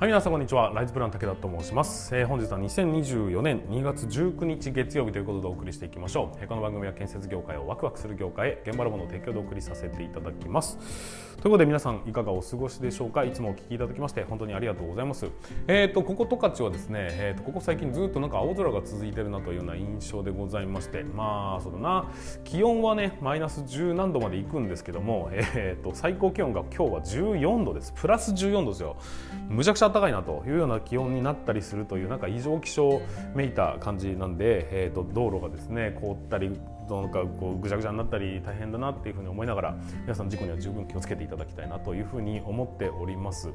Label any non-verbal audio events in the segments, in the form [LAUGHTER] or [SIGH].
はい、皆さんこんにちは。ライズプラン武田と申します。えー本日は2024年2月19日月曜日ということでお送りしていきましょう。えーこの番組は建設業界をワクワクする業界へ現場ラボの提供でお送りさせていただきます。ということで皆さんいかがお過ごしでしょうか？いつもお聞きいただきまして本当にありがとうございます。えっ、とここ十勝はですね、えー、とここ最近ずっとなんか青空が続いてるなというような印象でございまして、まあそうだな、気温はねマイナス10何度まで行くんですけども、えー、と最高気温が今日は14度です。プラス14度ですよ。むちゃくちゃ暖かいなというような気温になったりするというなんか異常気象めいた感じなんで、えー、と道路がですね凍ったりなんかこうぐちゃぐちゃになったり大変だなっていうふうに思いながら皆さん事故には十分気をつけていただきたいなというふうに思っております。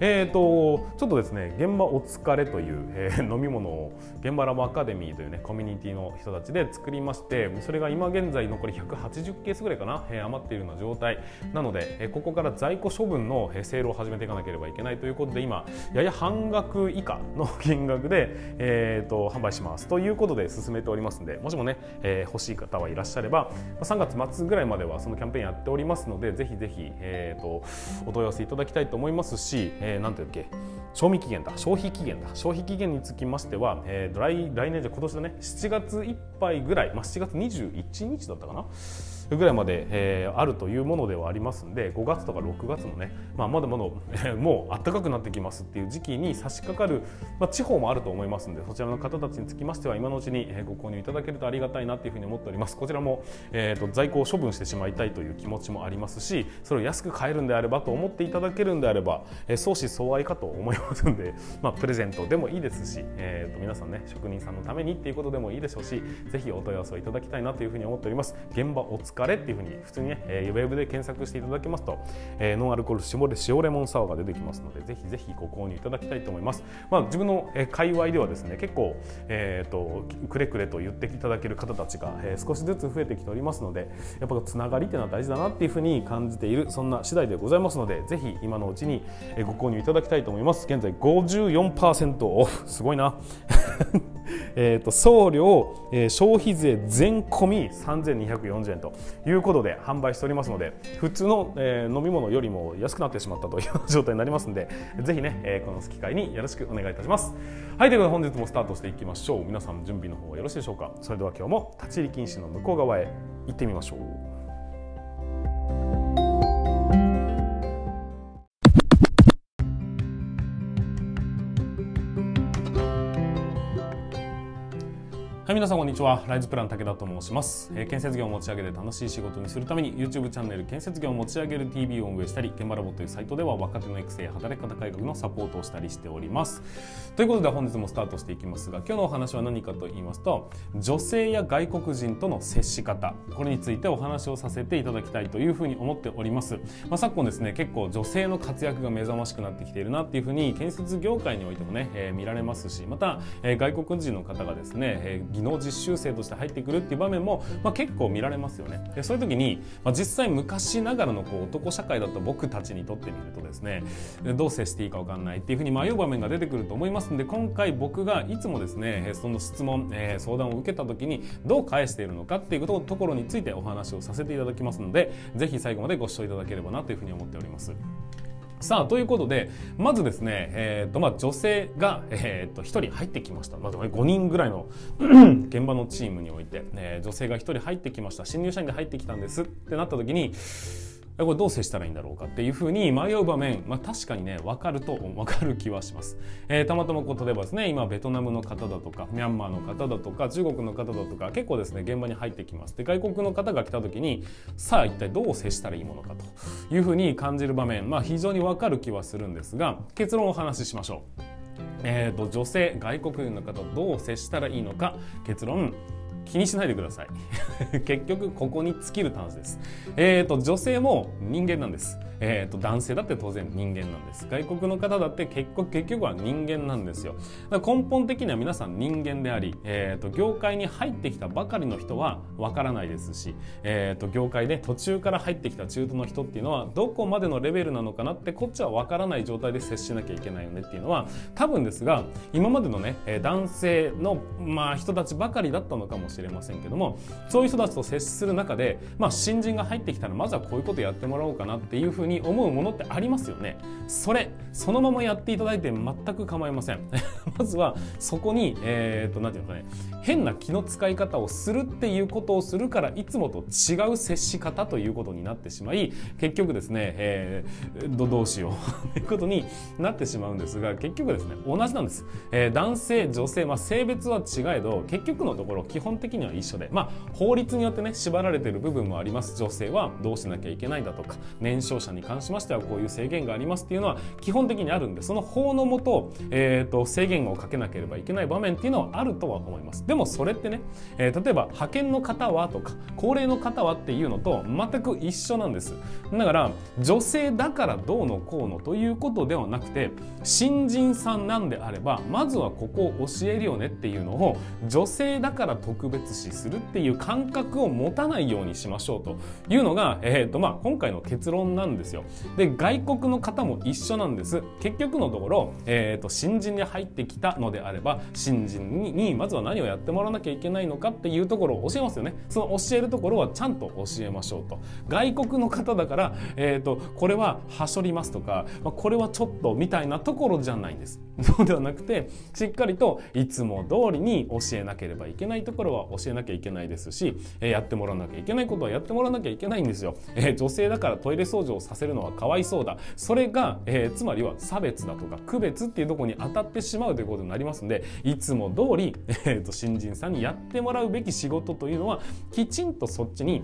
えー、とちょっとですね現場お疲れという、えー飲み物を現場ラボアカデミーというねコミュニティの人たちで作りましてそれが今現在残り180ケースぐらいかな、えー余っているような状態なので、えーここから在庫処分のえーセールを始めていかなければいけないということで今やや半額以下の金額で、えー、と販売しますということで進めておりますのでもしもね、えー欲しい方はいらっしゃれば3月末ぐらいまではそのキャンペーンやっておりますのでぜひぜひ、えー、とお問い合わせいただきたいと思いますし、えー、なんていうっけ賞味期限だ消費期限だ。消費期限につきましては、えー来来年じゃ今年だね7月いっぱいぐらい、まあ、7月21日だったかなぐらいまで、えーあるというものではありますんで5月とか6月のね、まあ、まだまだ、えーもう暖かくなってきますっていう時期に差し掛かる、まあ、地方もあると思いますんでそちらの方たちにつきましては今のうちにご購入いただけるとありがたいなというふうに思っております。こちらも、えー、と在庫を処分してしまいたいという気持ちもありますしそれを安く買えるんであればと思っていただけるんであれば、えー相思相愛かと思いますんで、[LAUGHS] まあ、プレゼントでもいいですし、えー、と皆さんね職人さんのためにっていうことでもいいでしょうしぜひお問い合わせをいただきたいなというふうに思っております。現場お疲れっていうふうに普通にね、えーウェブで検索していただけますと、えーノンアルコール絞れ塩レモンサワーが出てきますのでぜひぜひご購入いただきたいと思います。まあ自分のえー界隈ではですね結構えー、とくれくれと言っていただける方たちが、えー少しずつ増えてきておりますのでやっぱつながりっていうのは大事だなっていうふうに感じているそんな次第でございますのでぜひ今のうちにご購入いただきたいと思います。現在54%オフ。すごいな。えーと送料、えー消費税全込み3240円ということで販売しておりますので普通の、えー飲み物よりも安くなってしまったという状態になりますので [LAUGHS] ぜひね、えーこの機会によろしくお願いいたします。はいということで本日もスタートしていきましょう。皆さん準備の方はよろしいでしょうか？それでは今日も立ち入り禁止の向こう側へ行ってみましょう。はい、皆さんこんにちは。ライズプラン武田と申します、えー建設業を持ち上げて楽しい仕事にするために YouTube チャンネル建設業を持ち上げる TV を運営したり、現場ラボというサイトでは若手の育成や働き方改革のサポートをしたりしております。ということで本日もスタートしていきますが、今日のお話は何かと言いますと、女性や外国人との接し方、これについてお話をさせていただきたいというふうに思っております。まあ、昨今ですね、結構女性の活躍が目覚ましくなってきているなっていうふうに建設業界においてもね、えー見られますし、また、えー外国人の方がですね、えー技能実習生として入ってくるっていう場面も、まあ、結構見られますよね。でそういう時に、まあ、実際昔ながらのこう男社会だった僕たちにとってみるとですねどう接していいか分かんないっていうふうに迷う場面が出てくると思いますので今回僕がいつもですねその質問、えー相談を受けた時にどう返しているのかっていうことところについてお話をさせていただきますのでぜひ最後までご視聴いただければなというふうに思っております。さあということでまずですね、えーとまあ、女性が、えー、と一人入ってきました、まあ、5人ぐらいの [CLEARS THROAT] 現場のチームにおいて、えー女性が一人入ってきました。新入社員で入ってきたんです。ってなった時にこれどう接したらいいんだろうかっていうふうに迷う場面、まあ、確かにね分かると分かる気はします、えーたまたまこう例えばですね今ベトナムの方だとかミャンマーの方だとか中国の方だとか結構ですね現場に入ってきます。で外国の方が来た時にさあ一体どう接したらいいものかというふうに感じる場面、まあ、非常に分かる気はするんですが結論をお話ししましょう。えー、と女性外国人の方どう接したらいいのか結論。気にしないでください。[LAUGHS] 結局ここに尽きる話です、えー、と女性も人間なんです、えー、と男性だって当然人間なんです。外国の方だって結局結局は人間なんですよ。根本的には皆さん人間であり、えー、と業界に入ってきたばかりの人はわからないですし、えー、と業界で途中から入ってきた中途の人っていうのはどこまでのレベルなのかなってこっちはわからない状態で接しなきゃいけないよねっていうのは多分ですが今までのね男性の、まあ、人たちばかりだったのかもしれないしれませんけどもそういう人たちと接する中で、まあ、新人が入ってきたらまずはこういうことやってもらおうかなっていうふうにに思うものってありますよね。それそのままやっていただいて全く構いません。[LAUGHS] まずはそこにえー、っと何て言うのかね変な気の使い方をするっていうことをするからいつもと違う接し方ということになってしまい結局ですね、えー、どどうしよう。[LAUGHS] ということになってしまうんですが結局ですね同じなんです、えー、男性女性、まあ、性別は違えど結局のところ基本的には一緒で、まあ、法律によってね縛られている部分もあります。女性はどうしなきゃいけないだとか年少者にに関しましてはこういう制限がありますっていうのは基本的にあるんでその法のもと,、えーと、制限をかけなければいけない場面っていうのはあるとは思います。でもそれってね、えー、例えば派遣の方はとか高齢の方はっていうのと全く一緒なんです。だから女性だからどうのこうのということではなくて新人さんなんであればまずはここを教えるよねっていうのを女性だから特別視するっていう感覚を持たないようにしましょうというのが、えーとまあ、今回の結論なんですですよ。で外国の方も一緒なんです。結局のところ、えーと、新人に入ってきたのであれば新人ににまずは何をやってもらわなきゃいけないのかっていうところを教えますよね。その教えるところはちゃんと教えましょうと。外国の方だから、えーと、とこれははしょりますとか、まあ、これはちょっとみたいなところじゃないんです。そうではなくてしっかりといつも通りに教えなければいけないところは教えなきゃいけないですし、えー、やってもらわなきゃいけないことはやってもらわなきゃいけないんですよ。えー、女性だからトイレ掃除をさせるのはかわいそうだ。それが、えー、つまりは差別だとか区別っていうとこに当たってしまうということになりますのでいつも通り、えーと新人さんにやってもらうべき仕事というのはきちんとそっちに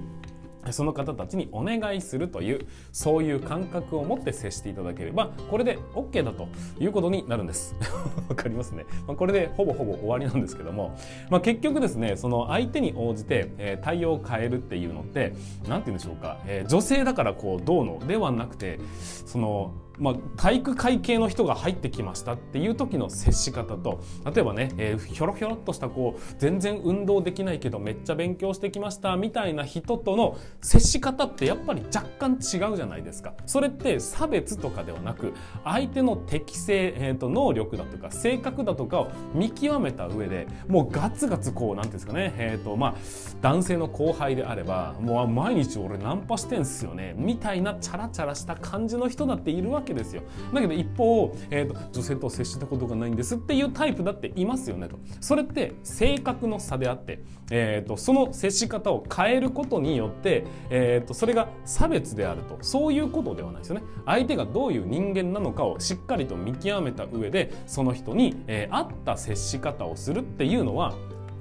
その方たちにお願いするというそういう感覚を持って接していただければこれで OK だということになるんです。[LAUGHS] わかりますね、まあ、これでほぼほぼ終わりなんですけども、まあ、結局ですねその相手に応じて、えー、対応を変えるっていうのって何て言うんでしょうか、えー、女性だからこうどうのではなくてそのまあ、体育会系の人が入ってきましたっていう時の接し方と例えばね、えー、ひょろひょろっとしたこう全然運動できないけどめっちゃ勉強してきましたみたいな人との接し方ってやっぱり若干違うじゃないですか。それって差別とかではなく相手の適性、えーと、能力だとか性格だとかを見極めた上でもうガツガツこう何ていうんですかね、えーとまあ、男性の後輩であればもう毎日俺ナンパしてんすよねみたいなチャラチャラした感じの人だっているわけけですよ。だけど一方、えーと、女性と接したことがないんですっていうタイプだっていますよねと。それって性格の差であって、えーと、その接し方を変えることによって、えーと、それが差別であると。そういうことではないですよね。相手がどういう人間なのかをしっかりと見極めた上でその人に、えー、合った接し方をするっていうのは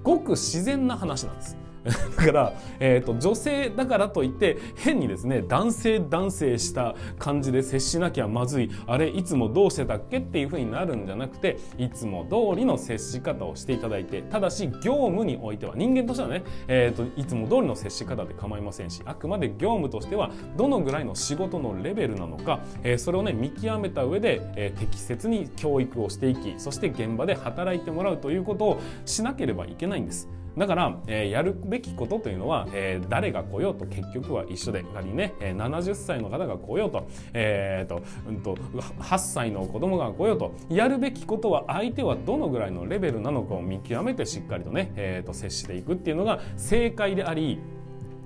ごく自然な話なんです。だから、えーと、女性だからといって変にですね男性男性した感じで接しなきゃまずいあれいつもどうしてたっけ？っていうふうになるんじゃなくていつも通りの接し方をしていただいてただし業務においては人間としてはね、えーと、いつも通りの接し方で構いませんしあくまで業務としてはどのぐらいの仕事のレベルなのか、えー、それをね見極めた上で、えー、適切に教育をしていきそして現場で働いてもらうということをしなければいけないんです。だから、えー、やるべきことというのは、えー、誰が来ようと結局は一緒で仮にね、えー、70歳の方が来ようと,、えーとうんと、8歳の子供が来ようとやるべきことは相手はどのぐらいのレベルなのかを見極めてしっかりとね、えーと接していくっていうのが正解であり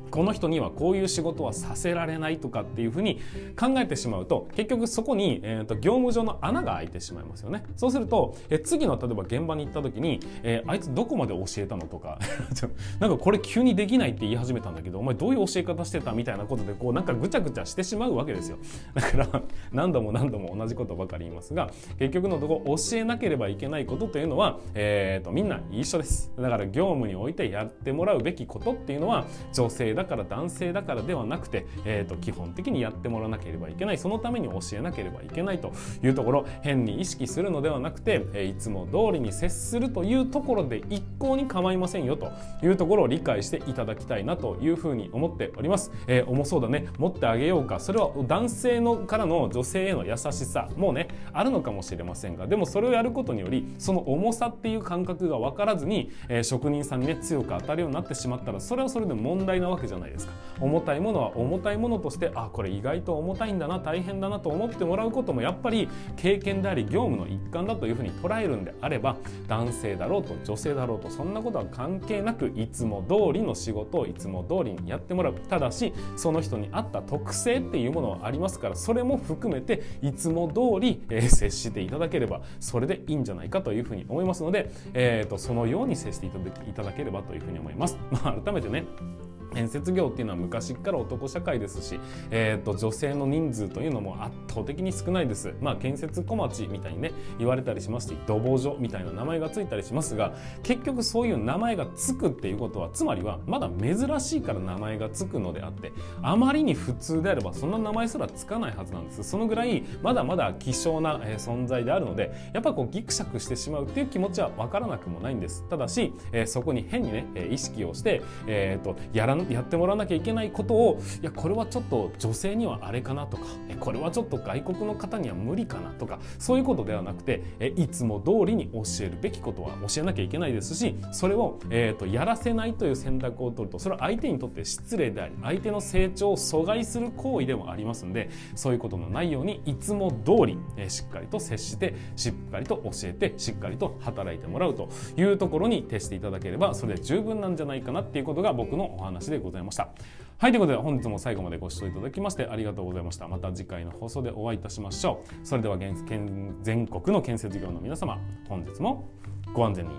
この人にはこういう仕事はさせられないとかっていうふうに考えてしまうと結局そこに、えーと、業務上の穴が開いてしまいますよね。そうすると、え次の例えば現場に行った時に、えー、あいつどこまで教えたのとか [LAUGHS] なんかこれ急にできないって言い始めたんだけどお前どういう教え方してたみたいなことでこうなんかぐちゃぐちゃしてしまうわけですよ。[LAUGHS] だから何度も何度も同じことばかり言いますが結局のとこ教えなければいけないことというのは、えーとみんな一緒です。だから業務においてやってもらうべきことっていうのは女性だから男性だからではなくて、えーと、基本的にやってもらわなければいけない。そのために教えなければいけないというところ変に意識するのではなくて、えー、いつも通りに接するというところで一向に構いませんよというところを理解していただきたいなというふうに思っております、えー、重そうだね。持ってあげようか。それは男性のからの女性への優しさ。もうねあるのかもしれませんがでもそれをやることによりその重さっていう感覚が分からずに、えー、職人さんにね強く当たるようになってしまったらそれはそれで問題なわけじゃないですか重たいものは重たいものとしてあこれ意外と重たいんだな大変だなと思ってもらうこともやっぱり経験であり業務の一環だというふうに捉えるんであれば男性だろうと女性だろうとそんなことは関係なくいつも通りの仕事をいつも通りにやってもらうただしその人に合った特性っていうものはありますからそれも含めていつも通り、えー、接していただければそれでいいんじゃないかというふうに思いますので、えーと、そのように接していただければというふうに思います。まあ、改めてね建設業っていうのは昔から男社会ですし、えーと、女性の人数というのも圧倒的に少ないです。まあ建設小町みたいにね言われたりしますし土木所みたいな名前がついたりしますが結局そういう名前がつくっていうことはつまりはまだ珍しいから名前がつくのであってあまりに普通であればそんな名前すらつかないはずなんです。そのぐらいまだまだ希少な、存在であるのでやっぱこうギクシャクしてしまうっていう気持ちは分からなくもないんです。ただし、えー、そこに変にね意識をして、えーと、とやらやってもらわなきゃいけないことをいやこれはちょっと女性にはあれかなとかこれはちょっと外国の方には無理かなとかそういうことではなくていつも通りに教えるべきことは教えなきゃいけないですしそれを、えーと、やらせないという選択を取るとそれは相手にとって失礼であり相手の成長を阻害する行為でもありますのでそういうことのないようにいつも通り、えー、しっかりと接してしっかりと教えてしっかりと働いてもらうというところに徹していただければそれで十分なんじゃないかなっていうことが僕のお話でございました。はいということで本日も最後までご視聴いただきましてありがとうございましたまた次回の放送でお会いいたしましょう。それでは全国の建設業の皆様本日もご安全に。